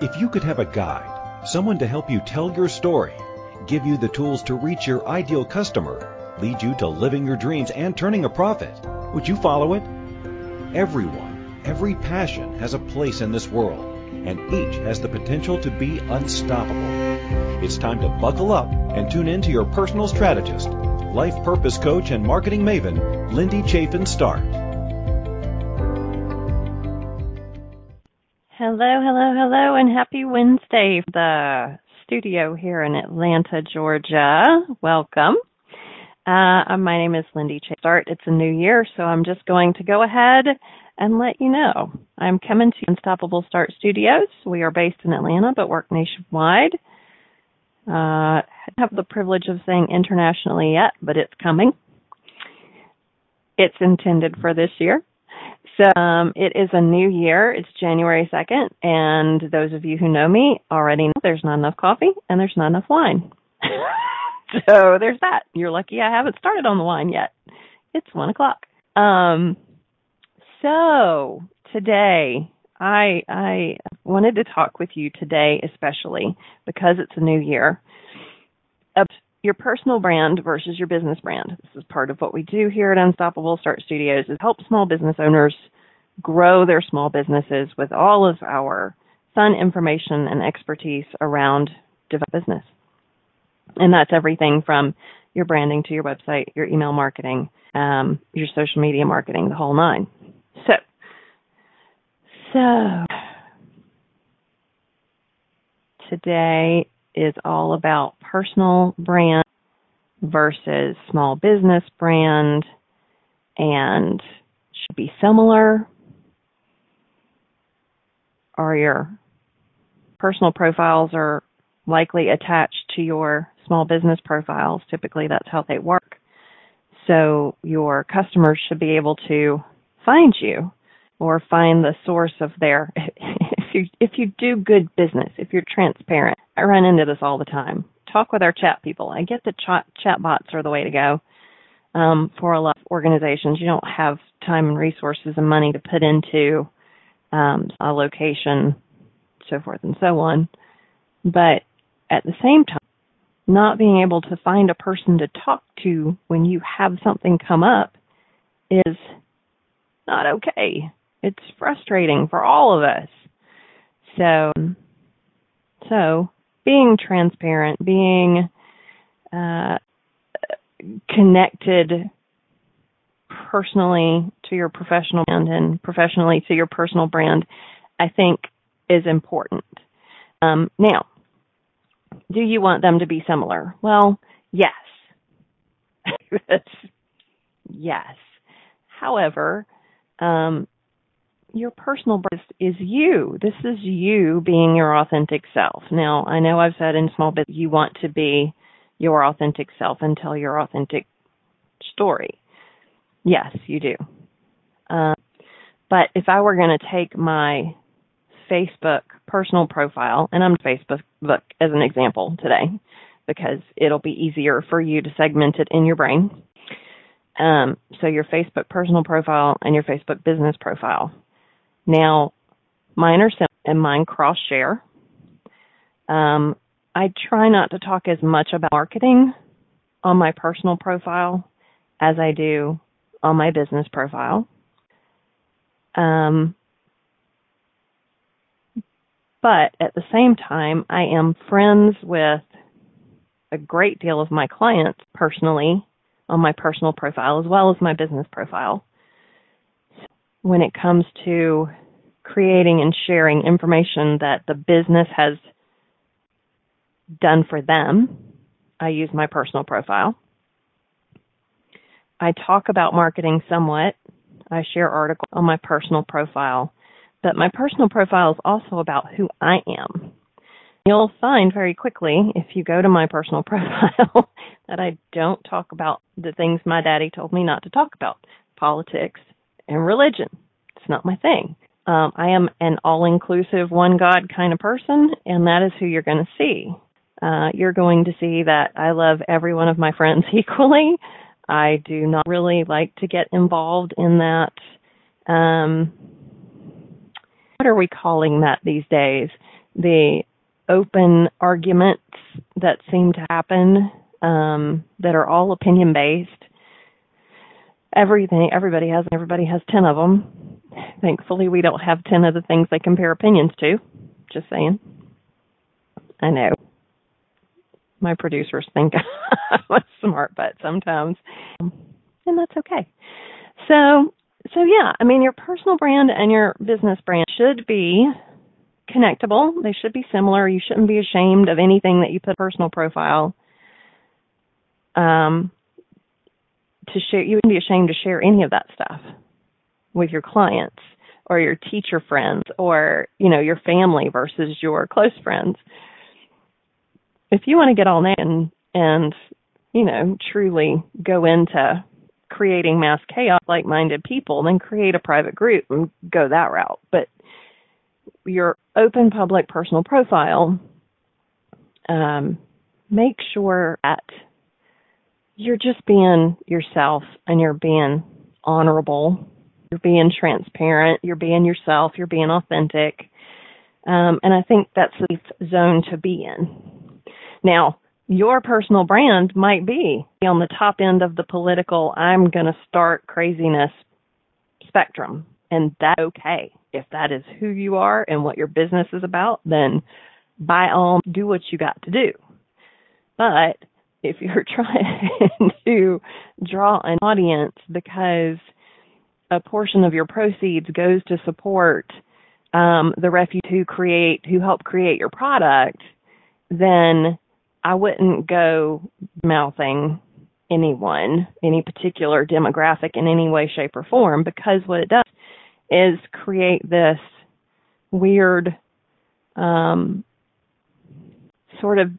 If you could have a guide, someone to help you tell your story, give you the tools to reach your ideal customer, lead you to living your dreams and turning a profit, would you follow it? Everyone, every passion has a place in this world, and each has the potential to be unstoppable. It's time to buckle up and tune in to your personal strategist, life purpose coach, and marketing maven, Lindy Chafin Start. Hello, hello, hello, and happy Wednesday. The studio here in Atlanta, Georgia. Welcome. Uh, my name is Lindy Start. It's a new year, so I'm just going to go ahead and let you know. I'm coming to Unstoppable Start Studios. We are based in Atlanta, but work nationwide. Uh, I have the privilege of saying internationally yet, but it's coming. It's intended for this year. So um, it is a new year. It's January 2nd, and those of you who know me already know there's not enough coffee and there's not enough wine. so there's that. You're lucky I haven't started on the wine yet. It's one o'clock. Um, so today I I wanted to talk with you today, especially because it's a new year, your personal brand versus your business brand. This is part of what we do here at Unstoppable Start Studios is help small business owners grow their small businesses with all of our fun information and expertise around business. And that's everything from your branding to your website, your email marketing, um, your social media marketing, the whole nine. So, so today is all about personal brand versus small business brand and should be similar or your personal profiles are likely attached to your small business profiles. Typically that's how they work. So your customers should be able to find you or find the source of their you if you do good business, if you're transparent. I run into this all the time. Talk with our chat people. I get that chat chat bots are the way to go. Um, for a lot of organizations, you don't have time and resources and money to put into um, a location, so forth and so on. But at the same time, not being able to find a person to talk to when you have something come up is not okay. It's frustrating for all of us. So, so being transparent, being uh, connected personally to your professional brand and professionally to your personal brand, I think is important. Um, now, do you want them to be similar? Well, yes. yes. However, um, your personal brand is you. This is you being your authentic self. Now, I know I've said in small bit you want to be your authentic self and tell your authentic story. Yes, you do. Um, but if I were going to take my Facebook personal profile, and I'm Facebook book as an example today, because it'll be easier for you to segment it in your brain. Um, so your Facebook personal profile and your Facebook business profile. Now, mine are simple and mine cross share. Um, I try not to talk as much about marketing on my personal profile as I do on my business profile. Um, but at the same time, I am friends with a great deal of my clients personally on my personal profile as well as my business profile when it comes to creating and sharing information that the business has done for them, I use my personal profile. I talk about marketing somewhat. I share articles on my personal profile, but my personal profile is also about who I am. You'll find very quickly if you go to my personal profile that I don't talk about the things my daddy told me not to talk about politics and religion. Not my thing. Um, I am an all inclusive, one God kind of person, and that is who you're going to see. Uh, you're going to see that I love every one of my friends equally. I do not really like to get involved in that. Um, what are we calling that these days? the open arguments that seem to happen um, that are all opinion based. Everything, everybody has, everybody has 10 of them. Thankfully, we don't have 10 of the things they compare opinions to. Just saying. I know. My producers think I'm smart, but sometimes, and that's okay. So, so yeah, I mean, your personal brand and your business brand should be connectable. They should be similar. You shouldn't be ashamed of anything that you put personal profile. Um, to share, you wouldn't be ashamed to share any of that stuff with your clients or your teacher friends or you know your family versus your close friends. If you want to get all that and and you know truly go into creating mass chaos like-minded people, then create a private group and go that route. But your open public personal profile, um, make sure that you're just being yourself and you're being honorable, you're being transparent, you're being yourself, you're being authentic. Um, and I think that's the zone to be in. Now, your personal brand might be on the top end of the political, I'm going to start craziness spectrum. And that's okay. If that is who you are and what your business is about, then by all do what you got to do. But if you're trying to draw an audience because a portion of your proceeds goes to support um, the refugees who create who help create your product, then I wouldn't go mouthing anyone, any particular demographic in any way, shape, or form because what it does is create this weird um, sort of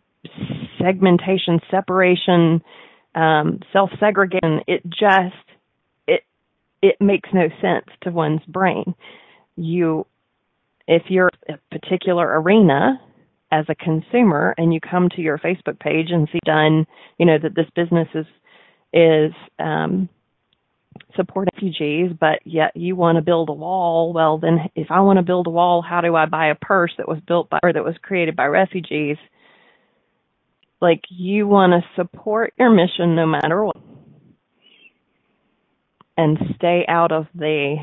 segmentation, separation, um, self-segregation. It just it makes no sense to one's brain. You, if you're a particular arena as a consumer and you come to your Facebook page and see done, you know that this business is is um, support refugees, but yet you want to build a wall. Well, then if I want to build a wall, how do I buy a purse that was built by or that was created by refugees? Like you want to support your mission no matter what and stay out of the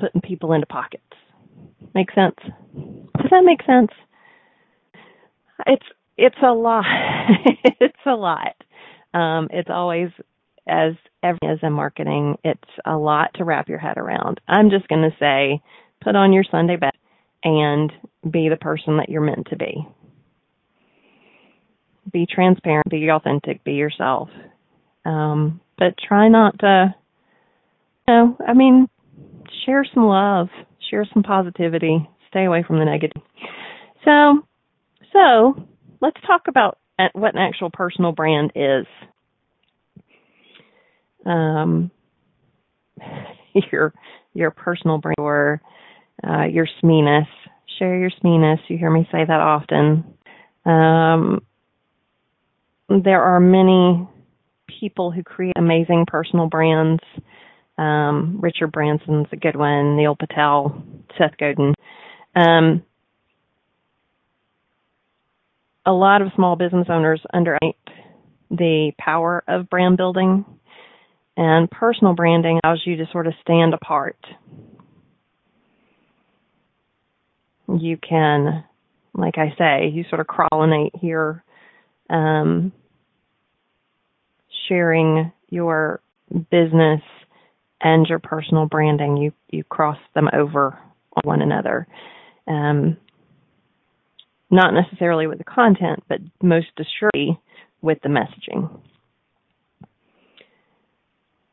putting people into pockets. Make sense? Does that make sense? It's it's a lot. it's a lot. Um, it's always as every as in marketing, it's a lot to wrap your head around. I'm just going to say, put on your Sunday best and be the person that you're meant to be. Be transparent, be authentic, be yourself. Um, but try not to, you know, I mean, share some love, share some positivity, stay away from the negative. So, so let's talk about what an actual personal brand is um, your your personal brand or uh, your SMEness. Share your SMEness. You hear me say that often. Um, there are many people who create amazing personal brands. Um, Richard Branson's a good one. Neil Patel, Seth Godin. Um, a lot of small business owners underestimate the power of brand building and personal branding allows you to sort of stand apart. You can, like I say, you sort of crawlinate here, um, sharing your business and your personal branding. You you cross them over on one another. Um, not necessarily with the content, but most assuredly with the messaging.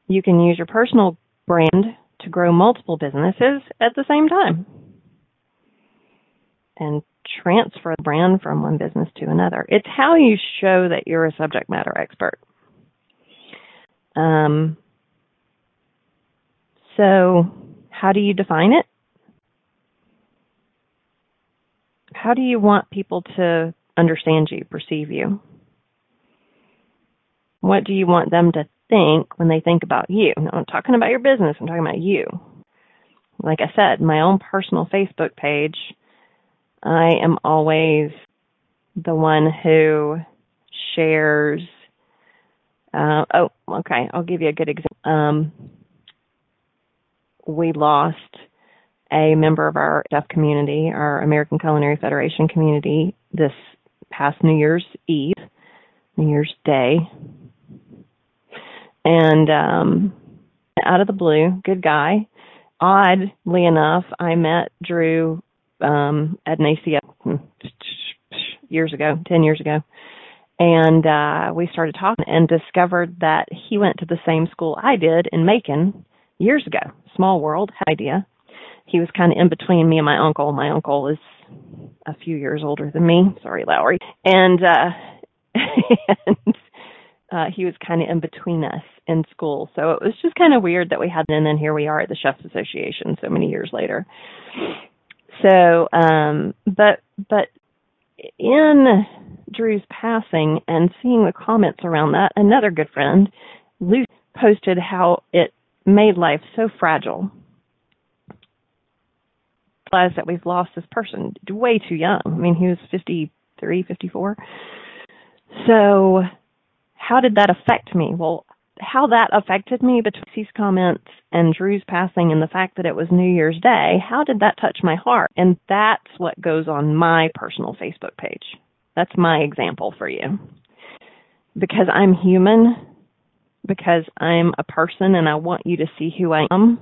You can use your personal brand to grow multiple businesses at the same time and transfer the brand from one business to another. It's how you show that you're a subject matter expert. Um, so, how do you define it? How do you want people to understand you, perceive you? What do you want them to think when they think about you. Now, I'm talking about your business, I'm talking about you. Like I said, my own personal Facebook page, I am always the one who shares. Uh, oh, okay. I'll give you a good example. Um, we lost a member of our deaf community, our American Culinary Federation community, this past New Year's Eve, New Year's Day. And um, out of the blue, good guy. Oddly enough, I met Drew um, at an ACF years ago, 10 years ago. And uh, we started talking and discovered that he went to the same school I did in Macon years ago. Small world, idea. He was kind of in between me and my uncle. My uncle is a few years older than me. Sorry, Lowry. And uh and uh he was kind of in between us in school. So it was just kind of weird that we had and then here we are at the Chefs Association so many years later. So um but but in Drew's passing and seeing the comments around that, another good friend, Lucy, posted how it made life so fragile. Realize that we've lost this person way too young. I mean, he was 53, 54. So, how did that affect me? Well, how that affected me between these comments and Drew's passing and the fact that it was New Year's Day, how did that touch my heart? And that's what goes on my personal Facebook page. That's my example for you. Because I'm human, because I'm a person and I want you to see who I am.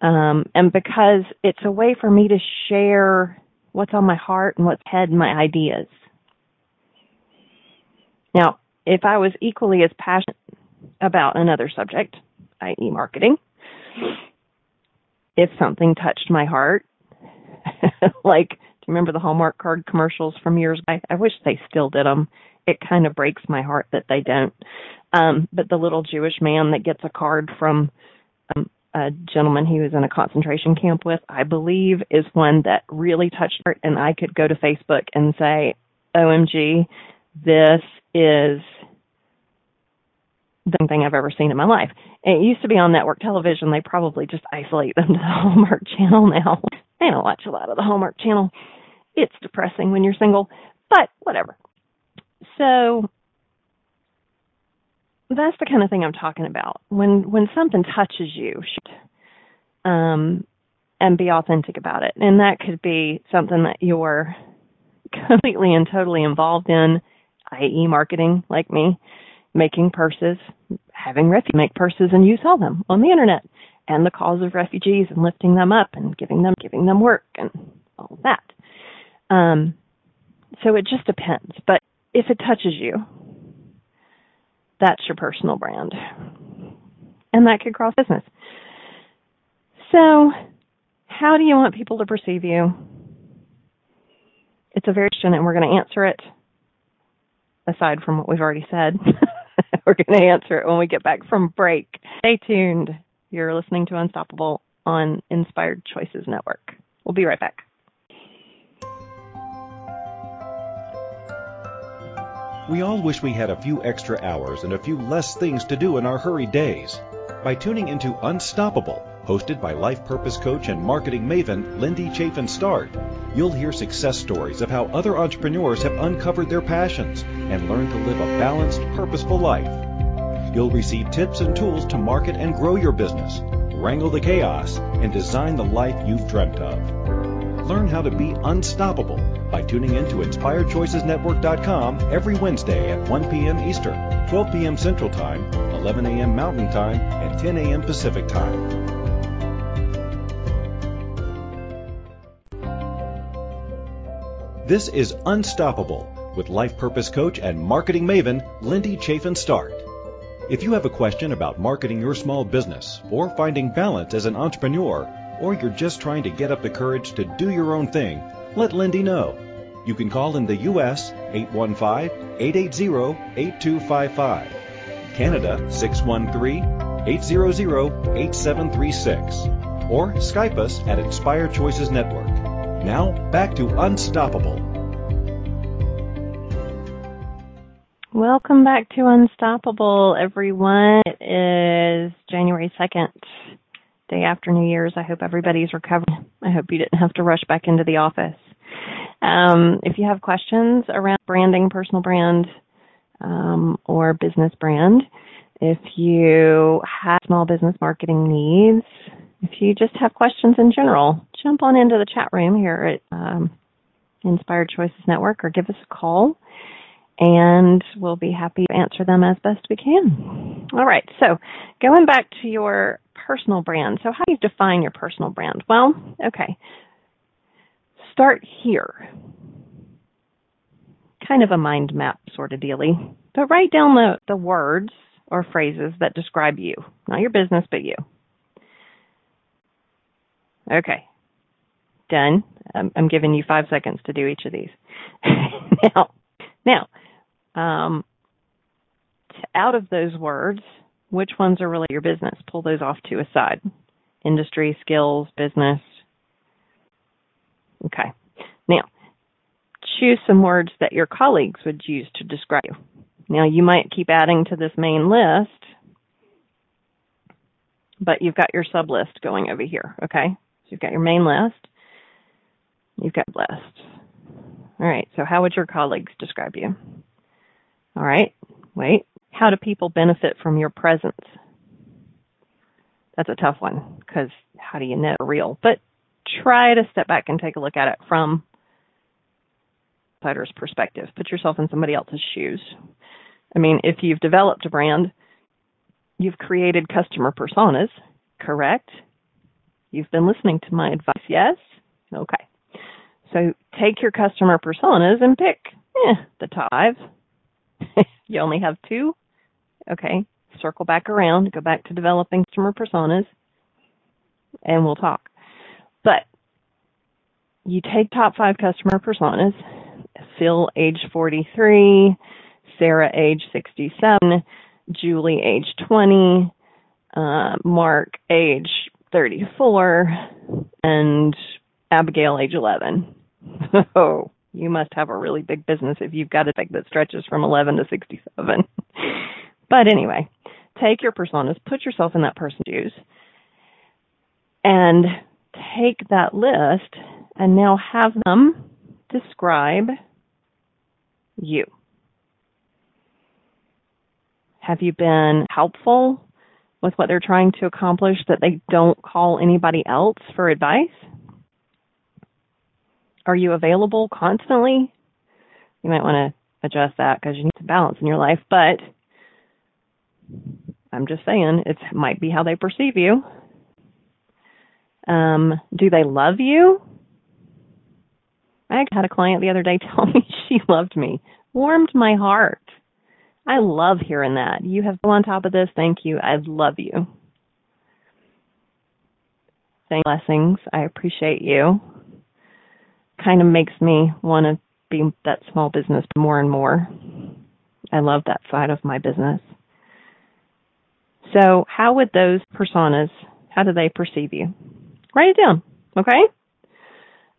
Um, and because it's a way for me to share what's on my heart and what's head and my ideas. Now, if I was equally as passionate about another subject, i.e., marketing, if something touched my heart, like, do you remember the Hallmark card commercials from years ago? I wish they still did them. It kind of breaks my heart that they don't. Um, but the little Jewish man that gets a card from um, a gentleman he was in a concentration camp with, I believe, is one that really touched her. And I could go to Facebook and say, OMG, this is the thing I've ever seen in my life. It used to be on network television. They probably just isolate them to the Hallmark channel now. I don't watch a lot of the Hallmark channel. It's depressing when you're single, but whatever. So that's the kind of thing I'm talking about. When when something touches you, um, and be authentic about it. And that could be something that you're completely and totally involved in, i.e., marketing, like me, making purses, having refugees make purses and you sell them on the internet, and the cause of refugees and lifting them up and giving them giving them work and all of that. Um, so it just depends. But if it touches you, that's your personal brand. And that could cross business. So, how do you want people to perceive you? It's a very question, and we're going to answer it aside from what we've already said. we're going to answer it when we get back from break. Stay tuned. You're listening to Unstoppable on Inspired Choices Network. We'll be right back. We all wish we had a few extra hours and a few less things to do in our hurried days. By tuning into Unstoppable, hosted by life purpose coach and marketing maven Lindy Chafin Start, you'll hear success stories of how other entrepreneurs have uncovered their passions and learned to live a balanced, purposeful life. You'll receive tips and tools to market and grow your business, wrangle the chaos, and design the life you've dreamt of. Learn how to be unstoppable by tuning in to InspiredChoicesNetwork.com every Wednesday at 1 p.m. Eastern, 12 p.m. Central Time, 11 a.m. Mountain Time, and 10 a.m. Pacific Time. This is Unstoppable with life purpose coach and marketing maven Lindy Chafin Start. If you have a question about marketing your small business or finding balance as an entrepreneur, or you're just trying to get up the courage to do your own thing, let Lindy know. You can call in the U.S. 815-880-8255, Canada 613-800-8736, or Skype us at Inspired Choices Network. Now, back to Unstoppable. Welcome back to Unstoppable, everyone. It is January 2nd, day after New Year's. I hope everybody's recovering. I hope you didn't have to rush back into the office. Um, if you have questions around branding, personal brand, um, or business brand, if you have small business marketing needs, if you just have questions in general, jump on into the chat room here at um, Inspired Choices Network or give us a call and we'll be happy to answer them as best we can. All right, so going back to your personal brand. So, how do you define your personal brand? Well, okay, start here. Kind of a mind map sort of dealy, but write down the, the words or phrases that describe you, not your business, but you. Okay, done. I'm, I'm giving you five seconds to do each of these. now, now, um, out of those words, which ones are really your business? Pull those off to a side. Industry, skills, business. Okay. Now, choose some words that your colleagues would use to describe you. Now, you might keep adding to this main list, but you've got your sub list going over here. Okay. So you've got your main list. You've got list. All right. So how would your colleagues describe you? All right, wait. How do people benefit from your presence? That's a tough one because how do you know real? But try to step back and take a look at it from fighter's perspective. Put yourself in somebody else's shoes. I mean, if you've developed a brand, you've created customer personas, correct? You've been listening to my advice, yes? Okay. So take your customer personas and pick eh, the top five you only have two? Okay. Circle back around, go back to developing customer personas, and we'll talk. But you take top five customer personas, Phil age 43, Sarah age 67, Julie age 20, uh, Mark age 34, and Abigail age 11. oh, you must have a really big business if you've got a thing that stretches from 11 to 67. but anyway, take your personas, put yourself in that person's shoes, and take that list and now have them describe you. Have you been helpful with what they're trying to accomplish that they don't call anybody else for advice? Are you available constantly? You might want to adjust that because you need some balance in your life, but I'm just saying it might be how they perceive you. Um, do they love you? I had a client the other day tell me she loved me. Warmed my heart. I love hearing that. You have on top of this. Thank you. I love you. Saying blessings. I appreciate you kind of makes me want to be that small business more and more. I love that side of my business. So, how would those personas, how do they perceive you? Write it down, okay?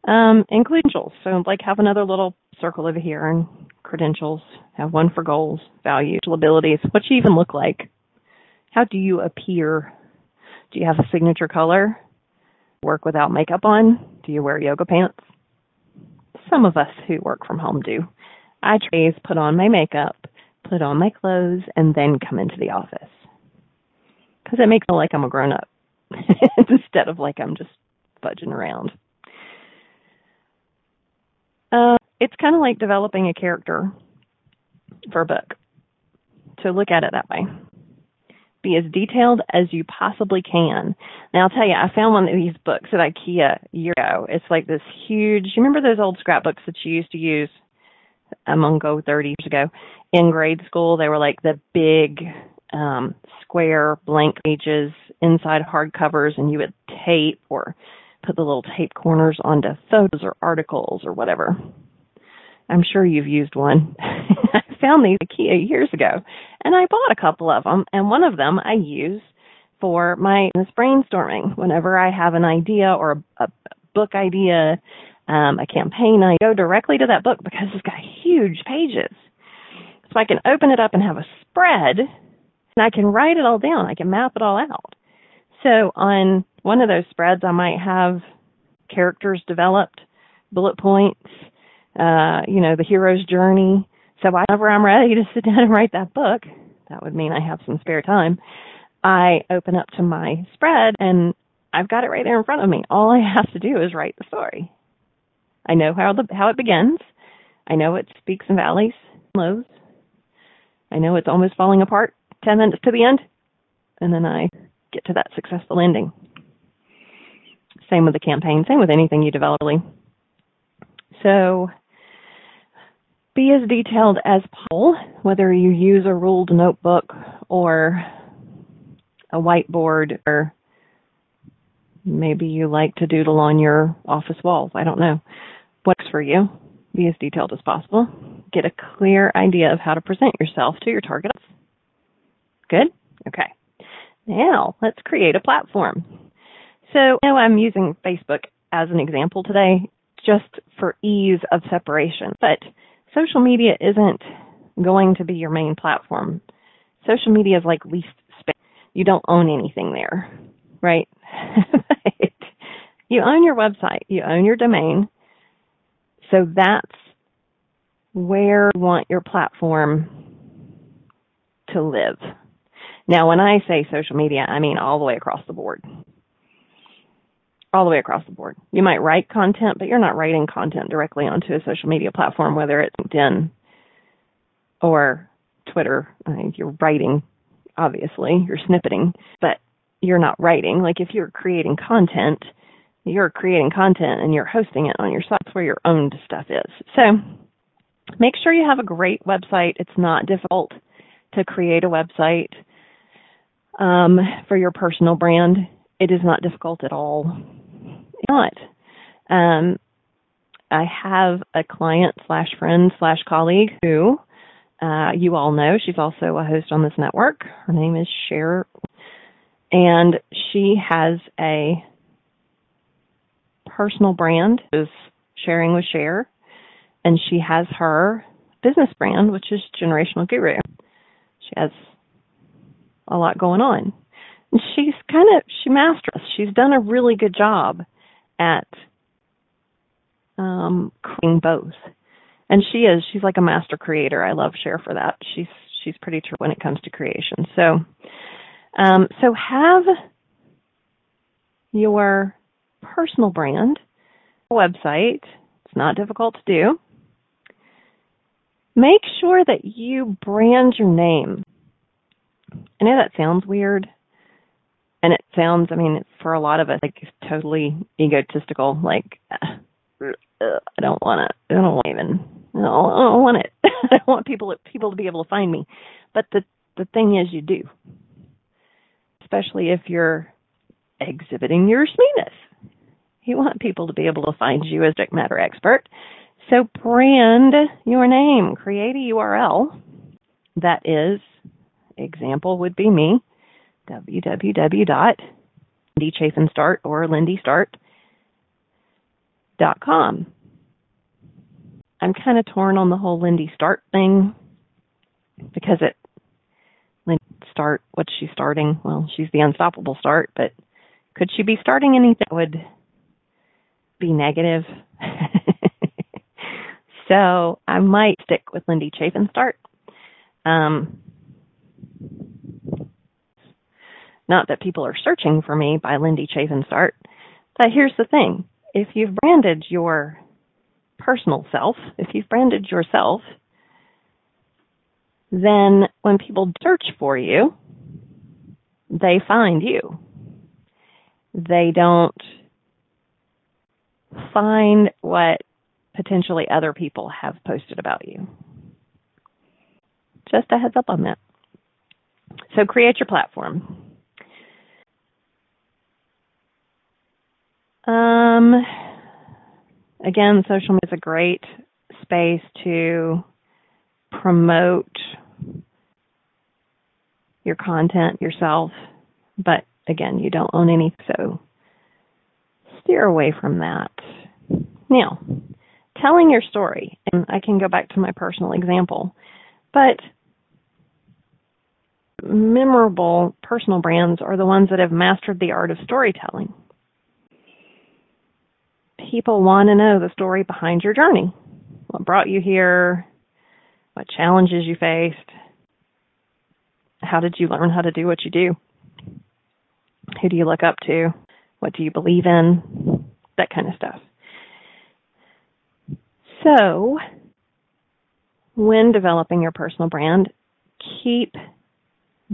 Um, credentials. So, like, have another little circle over here and credentials. Have one for goals, values, abilities. What you even look like? How do you appear? Do you have a signature color? Work without makeup on? Do you wear yoga pants? Some of us who work from home do. I to put on my makeup, put on my clothes, and then come into the office. Because it makes me like I'm a grown up instead of like I'm just fudging around. Uh, it's kind of like developing a character for a book. To look at it that way be as detailed as you possibly can. Now I'll tell you, I found one of these books at IKEA a year ago. It's like this huge. You remember those old scrapbooks that you used to use? I'm gonna go 30 years ago in grade school. They were like the big um, square blank pages inside hardcovers, and you would tape or put the little tape corners onto photos or articles or whatever. I'm sure you've used one. found these IKEA years ago, and I bought a couple of them. And one of them I use for my brainstorming. Whenever I have an idea or a, a book idea, um, a campaign, I go directly to that book because it's got huge pages. So I can open it up and have a spread, and I can write it all down. I can map it all out. So on one of those spreads, I might have characters developed, bullet points, uh, you know, the hero's journey. So whenever I'm ready to sit down and write that book, that would mean I have some spare time. I open up to my spread and I've got it right there in front of me. All I have to do is write the story. I know how the how it begins. I know it speaks and valleys, lows. I know it's almost falling apart 10 minutes to the end. And then I get to that successful ending. Same with the campaign, same with anything you develop. So be as detailed as possible, whether you use a ruled notebook or a whiteboard or maybe you like to doodle on your office walls. I don't know. What's for you? Be as detailed as possible. Get a clear idea of how to present yourself to your target. Good? Okay. Now, let's create a platform. So, I'm using Facebook as an example today just for ease of separation, but social media isn't going to be your main platform. Social media is like least space. You don't own anything there, right? you own your website, you own your domain. So that's where you want your platform to live. Now, when I say social media, I mean all the way across the board. All the way across the board. You might write content, but you're not writing content directly onto a social media platform, whether it's LinkedIn or Twitter. I mean, you're writing, obviously, you're snippeting, but you're not writing. Like if you're creating content, you're creating content and you're hosting it on your site. That's where your owned stuff is. So make sure you have a great website. It's not difficult to create a website um, for your personal brand. It is not difficult at all. Not. Um, I have a client slash friend slash colleague who uh, you all know. She's also a host on this network. Her name is Cher, and she has a personal brand is sharing with Cher, and she has her business brand, which is Generational Guru. She has a lot going on. And she's kind of she masters. She's done a really good job at um creating both. And she is she's like a master creator. I love Cher for that. She's she's pretty true when it comes to creation. So um so have your personal brand website. It's not difficult to do. Make sure that you brand your name. I know that sounds weird. And it sounds, I mean, for a lot of us, like totally egotistical. Like, uh, I don't want to, I don't want even, I don't, I don't want it. I want people, people to be able to find me. But the, the thing is, you do. Especially if you're exhibiting your sweetness. You want people to be able to find you as subject matter expert. So brand your name. Create a URL that is, example would be me, www.lindychafinstart or lindystart.com. I'm kind of torn on the whole Lindy Start thing because it Lindy Start, what's she starting? Well, she's the unstoppable start, but could she be starting anything that would be negative? so I might stick with Lindy Chafin start. Um, not that people are searching for me by Lindy Chafin start, but here's the thing: if you've branded your personal self, if you've branded yourself, then when people search for you, they find you they don't find what potentially other people have posted about you. Just a heads up on that. So create your platform. Um, again, social media is a great space to promote your content yourself, but again, you don't own any, so steer away from that. Now, telling your story, and I can go back to my personal example, but memorable personal brands are the ones that have mastered the art of storytelling. People want to know the story behind your journey. What brought you here? What challenges you faced? How did you learn how to do what you do? Who do you look up to? What do you believe in? That kind of stuff. So, when developing your personal brand, keep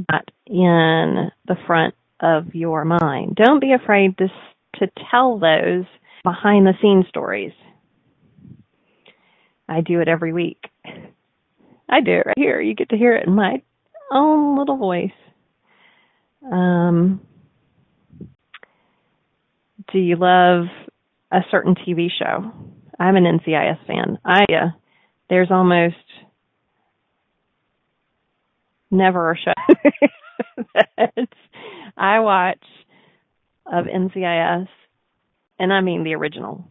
that in the front of your mind. Don't be afraid to, to tell those behind the scenes stories. I do it every week. I do it right here. You get to hear it in my own little voice. Um, do you love a certain TV show? I'm an NCIS fan. I uh, there's almost never a show that I watch of NCIS, and I mean the original.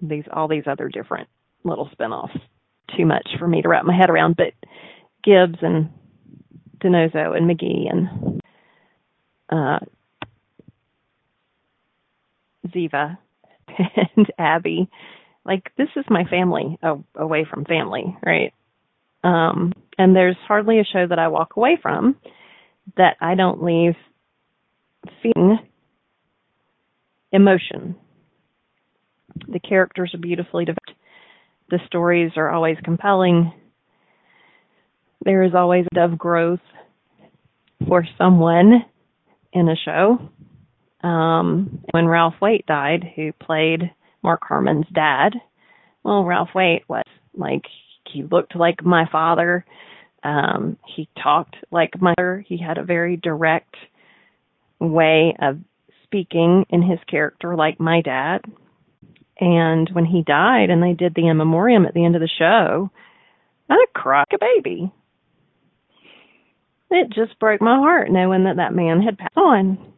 These all these other different little spinoffs. Too much for me to wrap my head around, but Gibbs and DiNozzo and McGee and uh, Ziva and Abby. Like this is my family away from family, right? Um, and there's hardly a show that I walk away from that I don't leave feeling emotion. The characters are beautifully developed. The stories are always compelling. There is always of growth for someone in a show. Um, when Ralph Waite died, who played Mark Harmon's dad, well, Ralph Waite was like he looked like my father. Um, he talked like my mother. He had a very direct way of speaking in his character like my dad. And when he died and they did the in memoriam at the end of the show, I cried like a baby. It just broke my heart knowing that that man had passed on.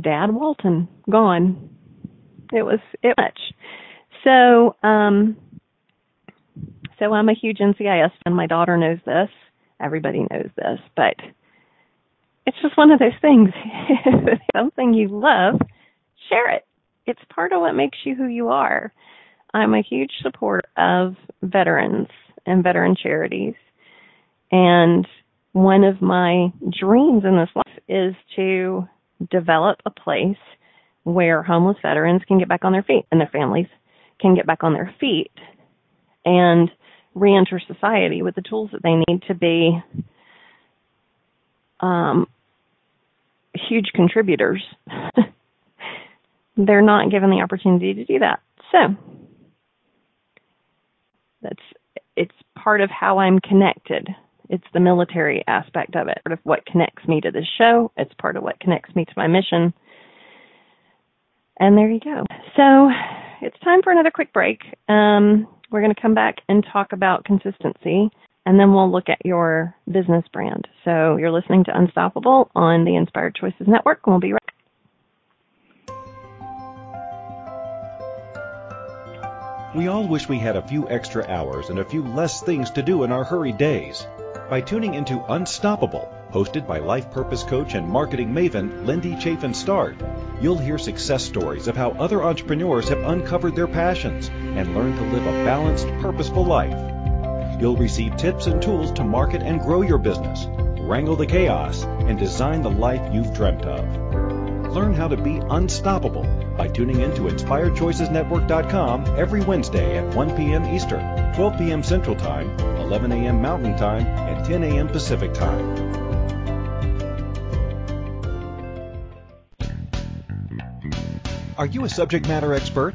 Dad Walton gone. It was it much. So um so I'm a huge NCIS fan. My daughter knows this. Everybody knows this, but it's just one of those things. something you love, share it. It's part of what makes you who you are. I'm a huge supporter of veterans and veteran charities. And one of my dreams in this life is to develop a place where homeless veterans can get back on their feet and their families can get back on their feet and reenter society with the tools that they need to be um, huge contributors. They're not given the opportunity to do that. So that's it's part of how I'm connected. It's the military aspect of it, part of what connects me to this show. It's part of what connects me to my mission. And there you go. So it's time for another quick break. Um, we're going to come back and talk about consistency, and then we'll look at your business brand. So you're listening to Unstoppable on the Inspired Choices Network, and we'll be right back. We all wish we had a few extra hours and a few less things to do in our hurried days. By tuning into Unstoppable, hosted by life purpose coach and marketing maven Lindy Chafin Start, you'll hear success stories of how other entrepreneurs have uncovered their passions and learned to live a balanced, purposeful life. You'll receive tips and tools to market and grow your business, wrangle the chaos, and design the life you've dreamt of. Learn how to be unstoppable by tuning in to InspiredChoicesNetwork.com every Wednesday at 1 p.m. Eastern, 12 p.m. Central Time, 11 a.m. Mountain Time, and 10 a.m. Pacific Time. Are you a subject matter expert?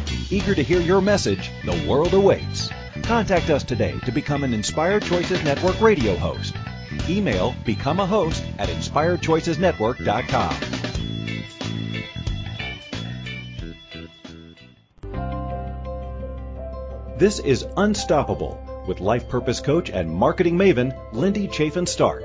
Eager to hear your message, the world awaits. Contact us today to become an Inspired Choices Network radio host. Email become a host at inspiredchoicesnetwork.com. This is Unstoppable with life purpose coach and marketing maven Lindy Chafin Start.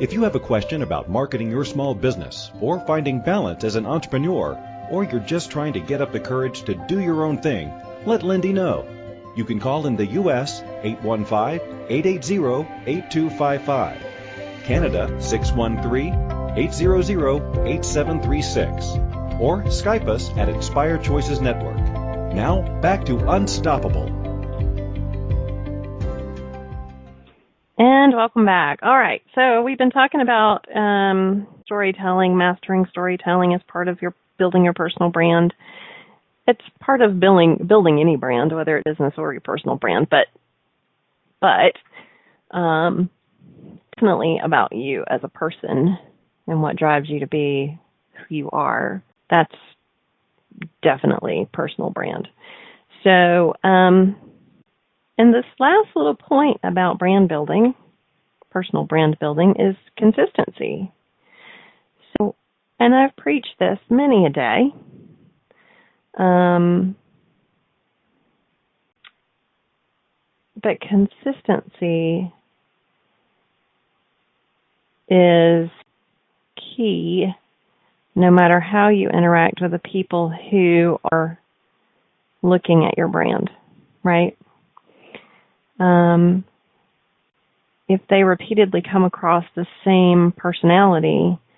If you have a question about marketing your small business or finding balance as an entrepreneur, or you're just trying to get up the courage to do your own thing, let Lindy know. You can call in the U.S. 815-880-8255, Canada 613-800-8736, or Skype us at Inspired Choices Network. Now, back to Unstoppable. And welcome back. All right, so we've been talking about um, storytelling, mastering storytelling as part of your building your personal brand. It's part of building building any brand, whether it's business or your personal brand, but but um, definitely about you as a person and what drives you to be who you are. That's definitely personal brand. So, um, and this last little point about brand building, personal brand building, is consistency. And I've preached this many a day. Um, but consistency is key no matter how you interact with the people who are looking at your brand, right? Um, if they repeatedly come across the same personality, it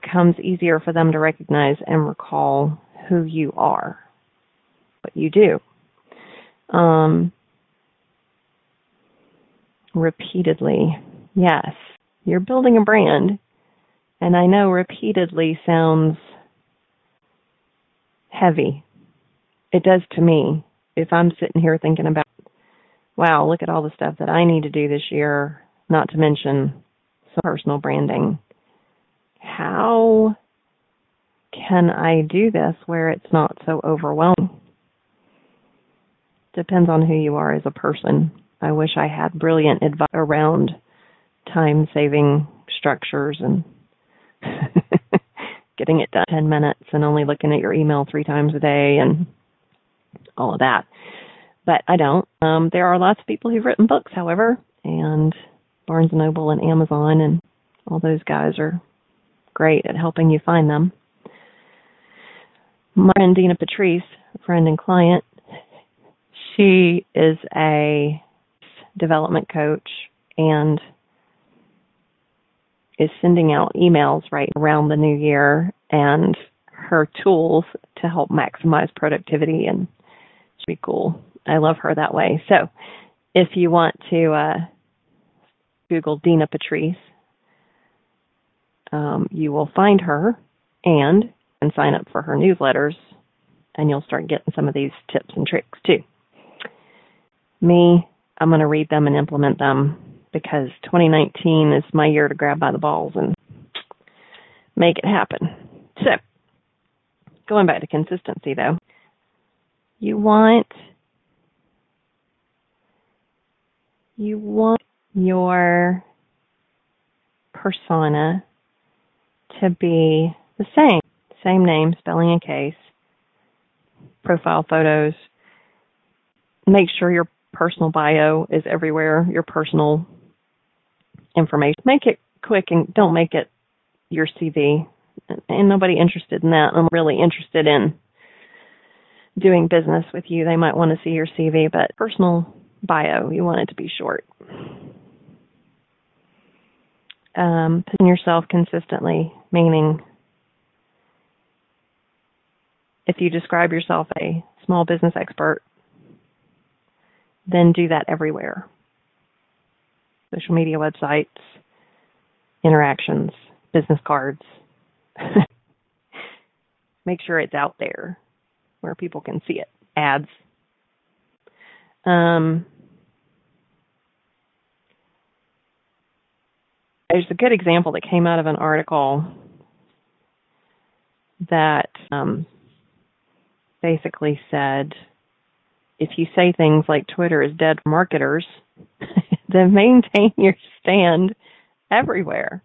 becomes easier for them to recognize and recall who you are, what you do. Um, repeatedly, yes, you're building a brand and I know repeatedly sounds heavy. It does to me. If I'm sitting here thinking about, wow, look at all the stuff that I need to do this year, not to mention some personal branding. How can I do this where it's not so overwhelming? Depends on who you are as a person. I wish I had brilliant advice around time saving structures and getting it done 10 minutes and only looking at your email three times a day and all of that. But I don't. Um, there are lots of people who've written books, however, and Barnes and Noble and Amazon and all those guys are great at helping you find them. My friend Dina Patrice, friend and client, she is a development coach and is sending out emails right around the new year and her tools to help maximize productivity and should be cool. I love her that way. So if you want to uh, Google Dina Patrice, um, you will find her and and sign up for her newsletters and you'll start getting some of these tips and tricks too. Me, I'm going to read them and implement them because 2019 is my year to grab by the balls and make it happen. So, going back to consistency though, you want you want your persona to be the same. Same name, spelling and case, profile photos. Make sure your personal bio is everywhere, your personal information. Make it quick and don't make it your CV. And nobody interested in that. I'm really interested in doing business with you. They might want to see your CV, but personal bio, you want it to be short. Um, position yourself consistently, meaning if you describe yourself a small business expert, then do that everywhere social media websites, interactions, business cards. Make sure it's out there where people can see it. Ads. Um, there's a good example that came out of an article that um, basically said if you say things like Twitter is dead for marketers, then maintain your stand everywhere.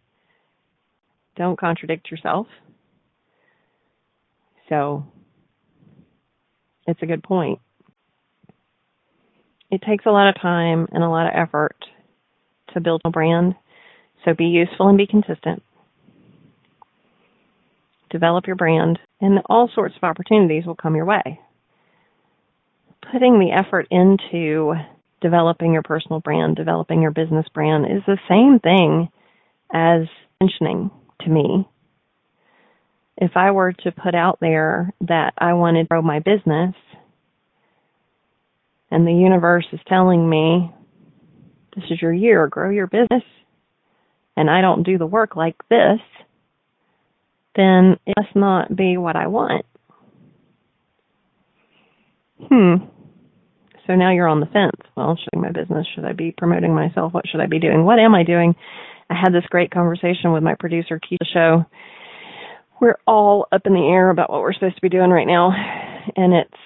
Don't contradict yourself. So it's a good point. it takes a lot of time and a lot of effort to build a brand. So be useful and be consistent. Develop your brand, and all sorts of opportunities will come your way. Putting the effort into developing your personal brand, developing your business brand is the same thing as mentioning to me. If I were to put out there that I wanted to grow my business, and the universe is telling me, this is your year, grow your business, and I don't do the work like this, then it must not be what I want. Hmm. So now you're on the fence. Well, should my business? Should I be promoting myself? What should I be doing? What am I doing? I had this great conversation with my producer, Keisha Show. We're all up in the air about what we're supposed to be doing right now, and it's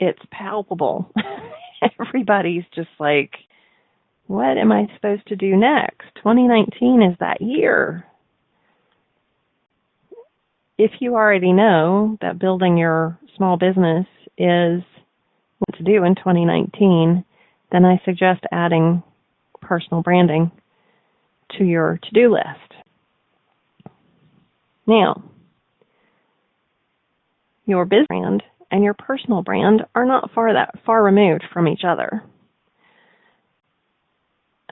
it's palpable. Everybody's just like, what am I supposed to do next? 2019 is that year. If you already know that building your small business is what to do in 2019, then I suggest adding personal branding to your to do list. Now, your business brand and your personal brand are not far that far removed from each other.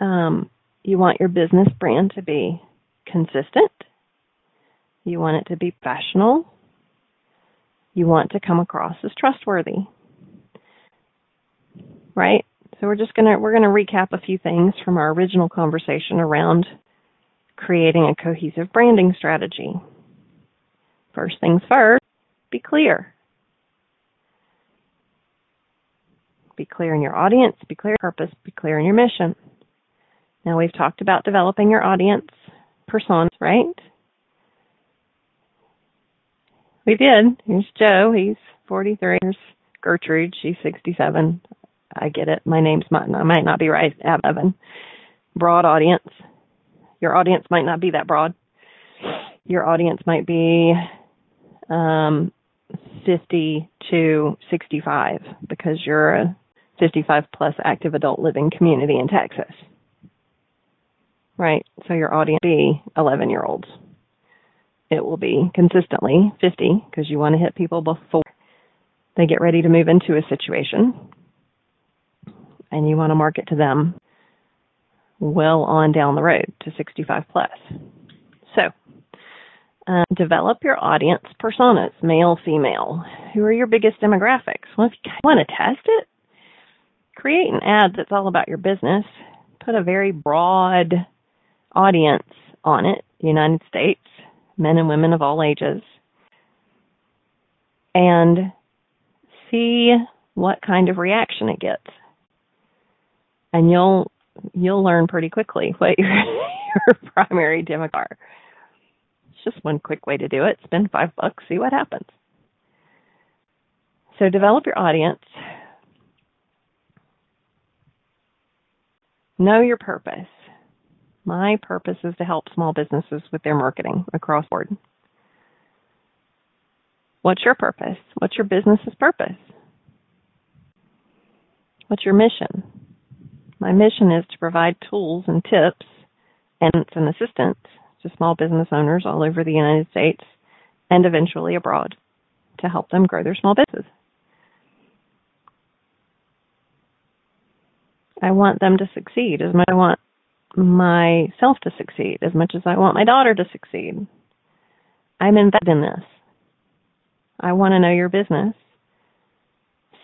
Um, you want your business brand to be consistent. You want it to be professional. You want to come across as trustworthy. Right? So we're just gonna we're gonna recap a few things from our original conversation around creating a cohesive branding strategy. First things first, be clear. Be clear in your audience, be clear in your purpose, be clear in your mission. Now we've talked about developing your audience personas, right? We did. Here's Joe. He's 43. Here's Gertrude. She's 67. I get it. My name's might I might not be right. Evan. Broad audience. Your audience might not be that broad. Your audience might be um, 50 to 65 because you're a 55 plus active adult living community in Texas. Right. So your audience be 11 year olds. It will be consistently 50 because you want to hit people before they get ready to move into a situation. And you want to market to them well on down the road to 65 plus. So, uh, develop your audience personas, male, female. Who are your biggest demographics? Well, if you want to test it, create an ad that's all about your business. Put a very broad audience on it, the United States, men and women of all ages, and see what kind of reaction it gets. And you'll you'll learn pretty quickly what your, your primary demo are. It's just one quick way to do it. Spend five bucks, see what happens. So develop your audience. Know your purpose. My purpose is to help small businesses with their marketing across board. What's your purpose? What's your business's purpose? What's your mission? My mission is to provide tools and tips and an assistance to small business owners all over the United States and eventually abroad to help them grow their small businesses. I want them to succeed as much as I want myself to succeed as much as I want my daughter to succeed. I'm invested in this. I want to know your business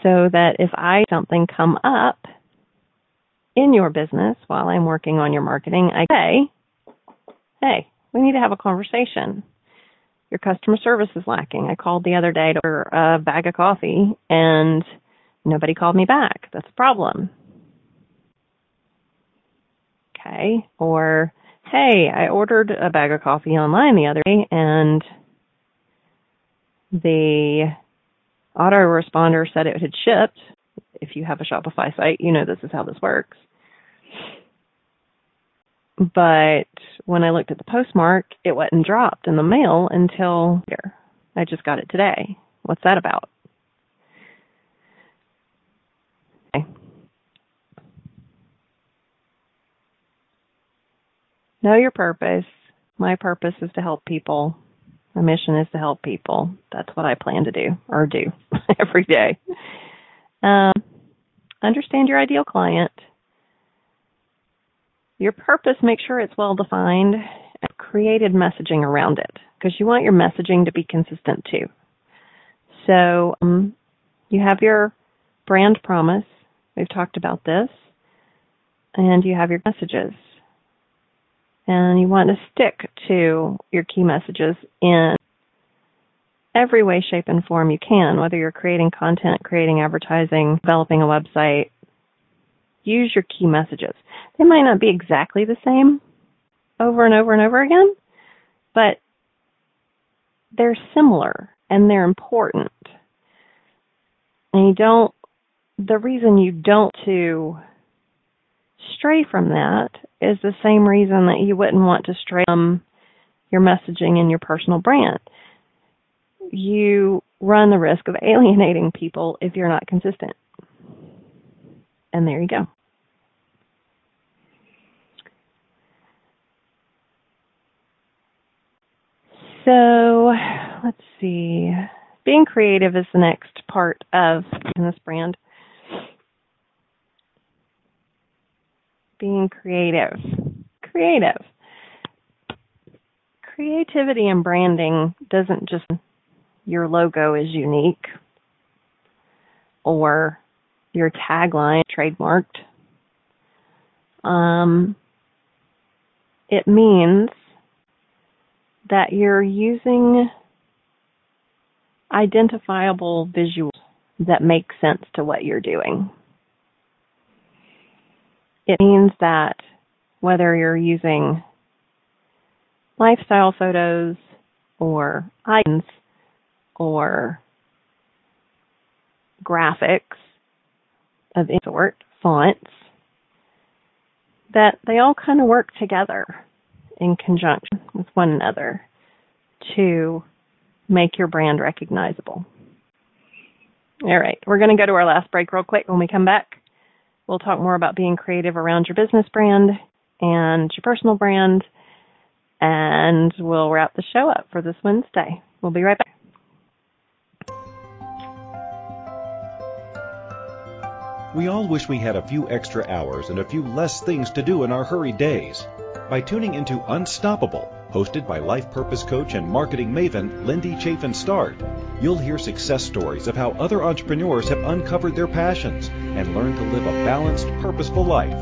so that if I something come up in your business while I'm working on your marketing, I say, hey, we need to have a conversation. Your customer service is lacking. I called the other day to order a bag of coffee and nobody called me back. That's a problem okay. Or, hey, I ordered a bag of coffee online the other day and the autoresponder said it had shipped. If you have a Shopify site, you know this is how this works. But when I looked at the postmark, it wasn't dropped in the mail until here. I just got it today. What's that about? Okay. Know your purpose. My purpose is to help people. My mission is to help people. That's what I plan to do or do every day. Um, understand your ideal client. Your purpose, make sure it's well defined and created messaging around it because you want your messaging to be consistent too. So um, you have your brand promise. We've talked about this. And you have your messages. And you want to stick to your key messages in every way, shape, and form you can, whether you're creating content, creating advertising, developing a website. Use your key messages. They might not be exactly the same over and over and over again, but they're similar and they're important. And you don't, the reason you don't to stray from that is the same reason that you wouldn't want to stray from your messaging and your personal brand. You run the risk of alienating people if you're not consistent. And there you go. So let's see. Being creative is the next part of this brand. Being creative. Creative. Creativity and branding doesn't just your logo is unique or your tagline trademarked. Um, it means that you're using identifiable visuals that make sense to what you're doing. It means that whether you're using lifestyle photos or icons or graphics of any sort, fonts, that they all kind of work together in conjunction with one another to make your brand recognizable. All right, we're going to go to our last break real quick. When we come back, we'll talk more about being creative around your business brand and your personal brand, and we'll wrap the show up for this Wednesday. We'll be right back. We all wish we had a few extra hours and a few less things to do in our hurried days. By tuning into Unstoppable, hosted by life purpose coach and marketing maven Lindy Chafin Start, you'll hear success stories of how other entrepreneurs have uncovered their passions and learned to live a balanced, purposeful life.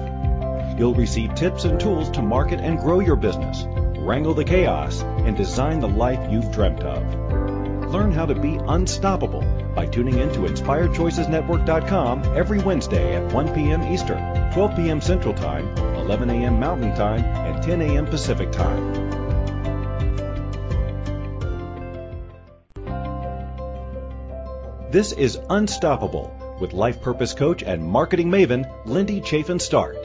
You'll receive tips and tools to market and grow your business, wrangle the chaos, and design the life you've dreamt of. Learn how to be unstoppable by tuning in to InspiredChoicesNetwork.com every Wednesday at 1 p.m. Eastern, 12 p.m. Central Time, 11 a.m. Mountain Time, and 10 a.m. Pacific Time. This is Unstoppable with life purpose coach and marketing maven Lindy Chafin Start.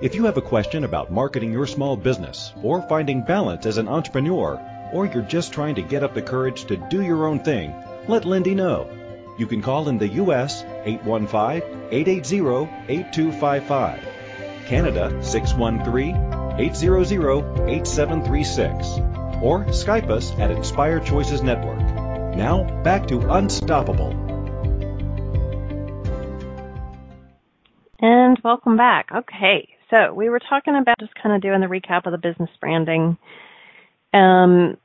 If you have a question about marketing your small business or finding balance as an entrepreneur, or you're just trying to get up the courage to do your own thing, let Lindy know. You can call in the U.S. 815-880-8255, Canada 613-800-8736, or Skype us at Inspired Choices Network. Now, back to Unstoppable. And welcome back. Okay, so we were talking about just kind of doing the recap of the business branding. Um,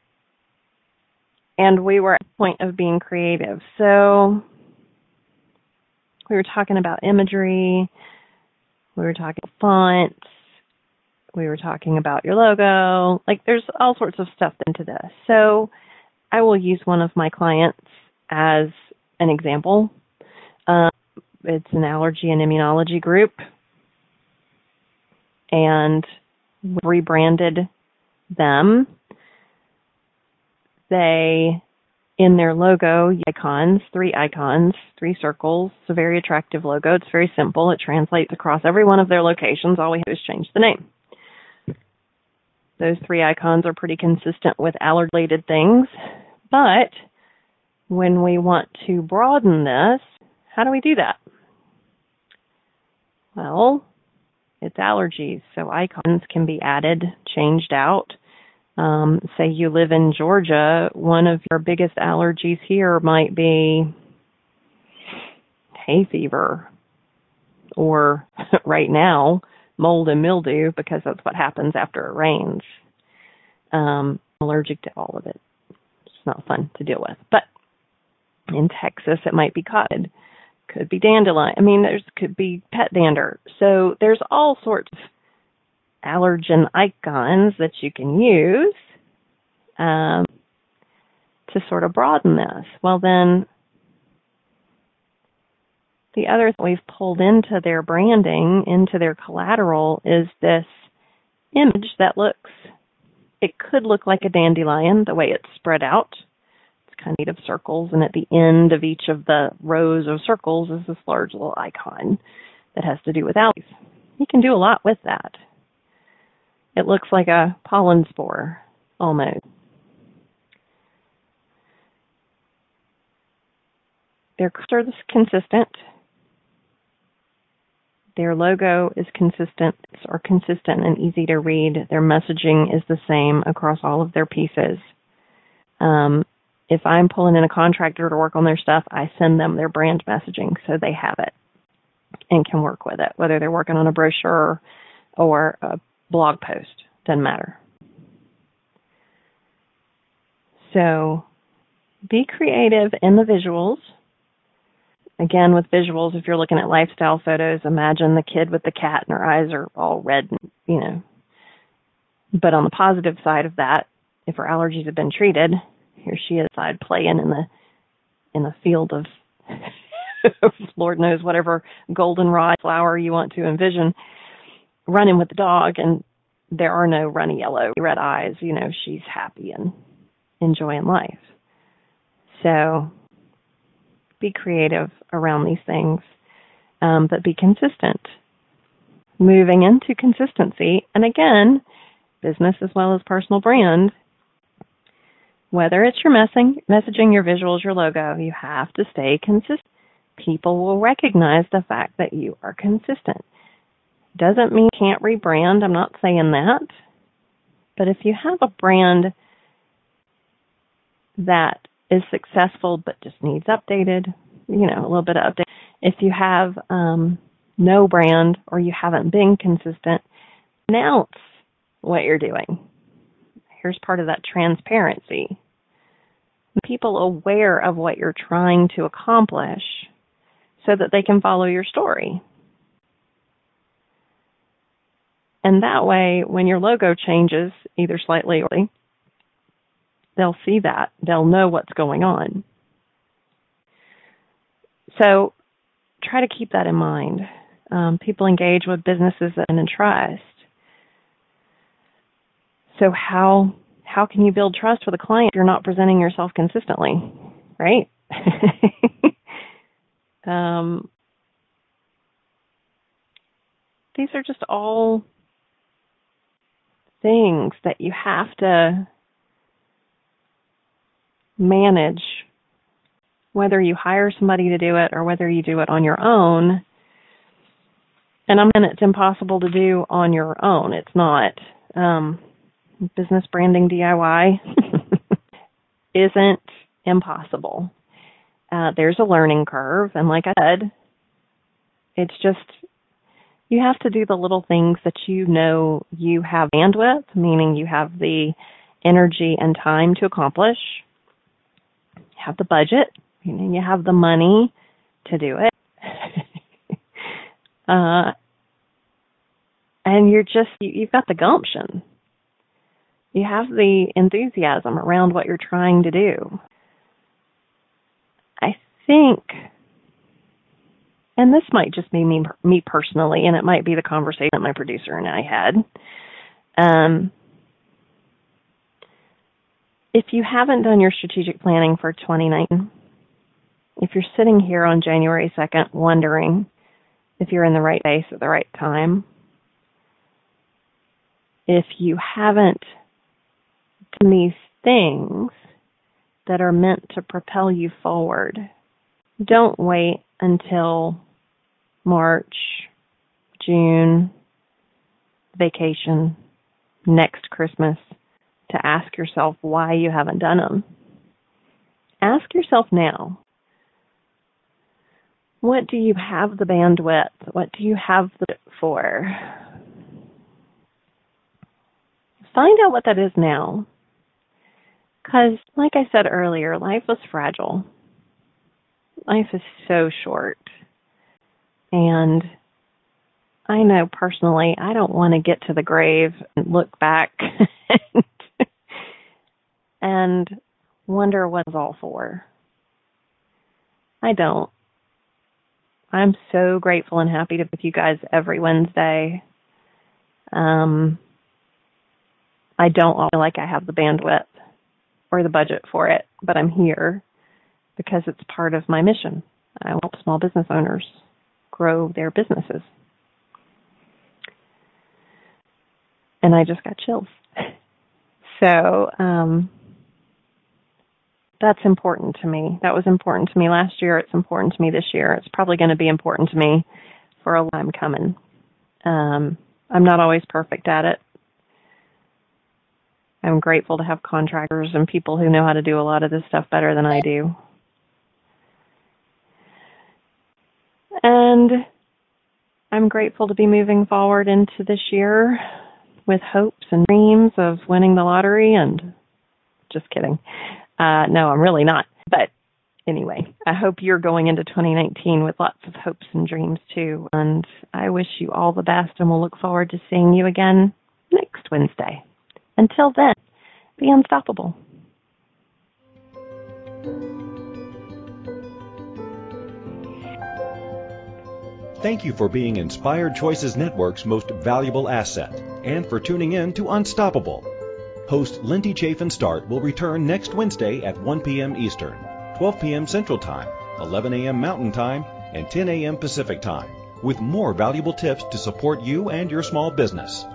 and we were at the point of being creative. So we were talking about imagery, we were talking fonts, we were talking about your logo. Like there's all sorts of stuff into this. So I will use one of my clients as an example. Um, it's an allergy and immunology group, and rebranded them. They, in their logo, icons, three icons, three circles. It's a very attractive logo. It's very simple. It translates across every one of their locations. All we have is change the name. Those three icons are pretty consistent with allergy related things. But when we want to broaden this, how do we do that? Well, it's allergies. So icons can be added, changed out. Um, say you live in Georgia, one of your biggest allergies here might be hay fever or right now mold and mildew because that's what happens after it rains. Um, allergic to all of it. It's not fun to deal with. But in Texas, it might be cotton, could be dandelion. I mean, there's could be pet dander. So there's all sorts of allergen icons that you can use um, to sort of broaden this. Well, then the other thing we've pulled into their branding, into their collateral, is this image that looks, it could look like a dandelion the way it's spread out. It's kind of made of circles, and at the end of each of the rows of circles is this large little icon that has to do with allergies. You can do a lot with that. It looks like a pollen spore almost. They're consistent their logo is consistent or consistent and easy to read. Their messaging is the same across all of their pieces. Um, if I'm pulling in a contractor to work on their stuff, I send them their brand messaging so they have it and can work with it, whether they're working on a brochure or a blog post, doesn't matter. So be creative in the visuals Again, with visuals, if you're looking at lifestyle photos, imagine the kid with the cat and her eyes are all red, and, you know. But on the positive side of that, if her allergies have been treated, here she is side playing in the in the field of Lord knows whatever goldenrod flower you want to envision, running with the dog, and there are no runny yellow red eyes. You know, she's happy and enjoying life. So be creative around these things, um, but be consistent. Moving into consistency, and again, business as well as personal brand, whether it's your messing, messaging, your visuals, your logo, you have to stay consistent. People will recognize the fact that you are consistent. Doesn't mean you can't rebrand. I'm not saying that. But if you have a brand that is successful but just needs updated, you know, a little bit of update. If you have um, no brand or you haven't been consistent, announce what you're doing. Here's part of that transparency. People aware of what you're trying to accomplish so that they can follow your story. And that way, when your logo changes, either slightly or they'll see that. They'll know what's going on. So try to keep that in mind. Um, people engage with businesses and trust. So how how can you build trust with a client if you're not presenting yourself consistently, right? um, these are just all things that you have to manage whether you hire somebody to do it or whether you do it on your own. And I'm it's impossible to do on your own. It's not. Um, business branding DIY isn't impossible. Uh, there's a learning curve, and like I said, it's just you have to do the little things that you know you have bandwidth, meaning you have the energy and time to accomplish have the budget, you know, you have the money to do it. uh, and you're just, you, you've got the gumption. You have the enthusiasm around what you're trying to do. I think, and this might just be me, me personally, and it might be the conversation that my producer and I had. Um, if you haven't done your strategic planning for 2019, if you're sitting here on January 2nd wondering if you're in the right place at the right time, if you haven't done these things that are meant to propel you forward, don't wait until March, June, vacation, next Christmas, to ask yourself why you haven't done them. Ask yourself now what do you have the bandwidth? What do you have the for? Find out what that is now. Because, like I said earlier, life is fragile. Life is so short. And I know personally, I don't want to get to the grave and look back and wonder what it's all for. I don't. I'm so grateful and happy to be with you guys every Wednesday. Um, I don't feel like I have the bandwidth or the budget for it, but I'm here because it's part of my mission. I help small business owners grow their businesses. And I just got chills. So, um, that's important to me. That was important to me last year. It's important to me this year. It's probably going to be important to me for a time coming. Um, I'm not always perfect at it. I'm grateful to have contractors and people who know how to do a lot of this stuff better than I do. And I'm grateful to be moving forward into this year with hopes and dreams of winning the lottery and just kidding. Uh, no, I'm really not. But anyway, I hope you're going into 2019 with lots of hopes and dreams too. And I wish you all the best and we'll look forward to seeing you again next Wednesday. Until then, be unstoppable. Thank you for being Inspired Choices Network's most valuable asset and for tuning in to Unstoppable. Host Lindy Chafin Start will return next Wednesday at 1 p.m. Eastern, 12 p.m. Central Time, 11 a.m. Mountain Time, and 10 a.m. Pacific Time with more valuable tips to support you and your small business.